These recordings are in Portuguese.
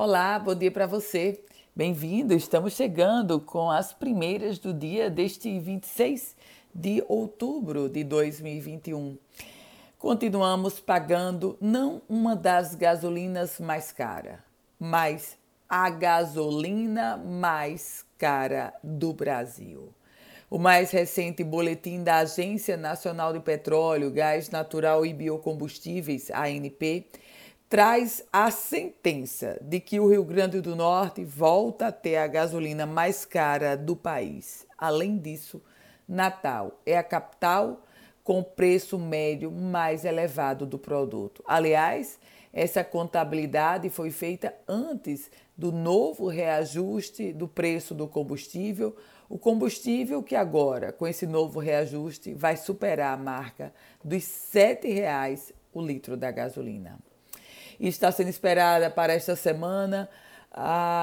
Olá, bom dia para você. Bem-vindo. Estamos chegando com as primeiras do dia deste 26 de outubro de 2021. Continuamos pagando não uma das gasolinas mais cara, mas a gasolina mais cara do Brasil. O mais recente boletim da Agência Nacional de Petróleo, Gás Natural e Biocombustíveis, ANP, traz a sentença de que o Rio Grande do Norte volta a ter a gasolina mais cara do país. Além disso, Natal é a capital com preço médio mais elevado do produto. Aliás, essa contabilidade foi feita antes do novo reajuste do preço do combustível, o combustível que agora, com esse novo reajuste, vai superar a marca dos R$ 7,00 o litro da gasolina. E está sendo esperada para esta semana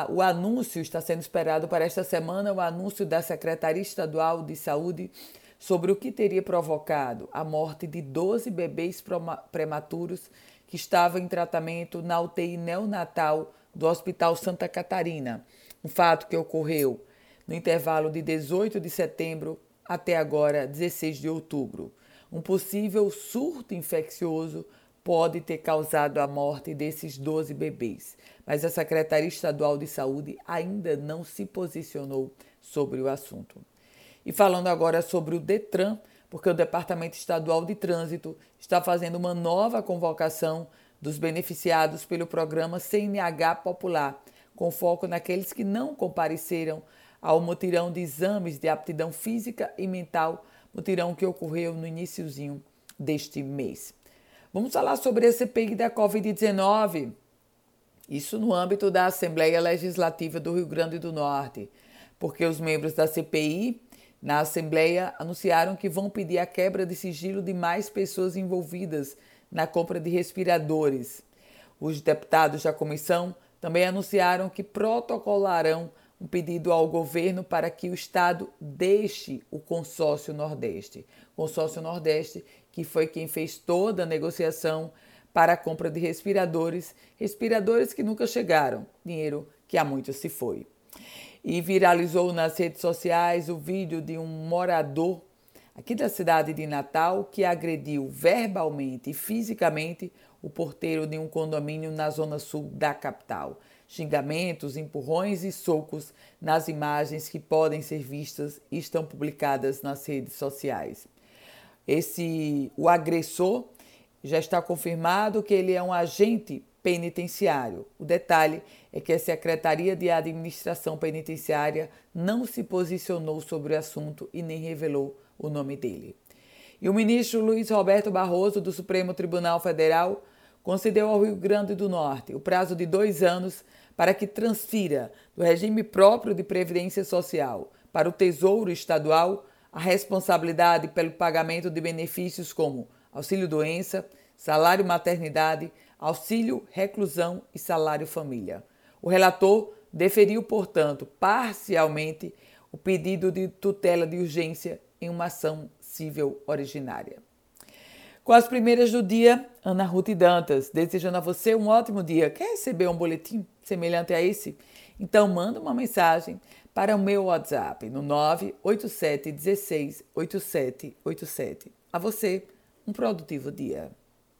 o anúncio, está sendo esperado para esta semana o anúncio da Secretaria Estadual de Saúde sobre o que teria provocado a morte de 12 bebês prematuros que estavam em tratamento na UTI neonatal do Hospital Santa Catarina. Um fato que ocorreu no intervalo de 18 de setembro até agora, 16 de outubro. Um possível surto infeccioso pode ter causado a morte desses 12 bebês, mas a Secretaria Estadual de Saúde ainda não se posicionou sobre o assunto. E falando agora sobre o Detran, porque o Departamento Estadual de Trânsito está fazendo uma nova convocação dos beneficiados pelo programa CNH Popular, com foco naqueles que não compareceram ao mutirão de exames de aptidão física e mental, mutirão que ocorreu no iníciozinho deste mês. Vamos falar sobre a CPI da Covid-19. Isso no âmbito da Assembleia Legislativa do Rio Grande do Norte, porque os membros da CPI na Assembleia anunciaram que vão pedir a quebra de sigilo de mais pessoas envolvidas na compra de respiradores. Os deputados da comissão também anunciaram que protocolarão um pedido ao governo para que o Estado deixe o consórcio Nordeste. Consórcio Nordeste, que foi quem fez toda a negociação para a compra de respiradores, respiradores que nunca chegaram, dinheiro que há muito se foi. E viralizou nas redes sociais o vídeo de um morador aqui da cidade de Natal que agrediu verbalmente e fisicamente o porteiro de um condomínio na zona sul da capital xingamentos, empurrões e socos nas imagens que podem ser vistas e estão publicadas nas redes sociais. Esse o agressor já está confirmado que ele é um agente penitenciário. O detalhe é que a Secretaria de Administração Penitenciária não se posicionou sobre o assunto e nem revelou o nome dele. E o ministro Luiz Roberto Barroso, do Supremo Tribunal Federal, concedeu ao Rio Grande do Norte o prazo de dois anos para que transfira do regime próprio de previdência social para o Tesouro Estadual a responsabilidade pelo pagamento de benefícios como auxílio-doença, salário maternidade, auxílio reclusão e salário família. O relator deferiu, portanto, parcialmente o pedido de tutela de urgência em uma ação civil originária. Com as primeiras do dia, Ana Ruth Dantas, desejando a você um ótimo dia. Quer receber um boletim semelhante a esse? Então manda uma mensagem para o meu WhatsApp no 987 16 8787. A você, um produtivo dia.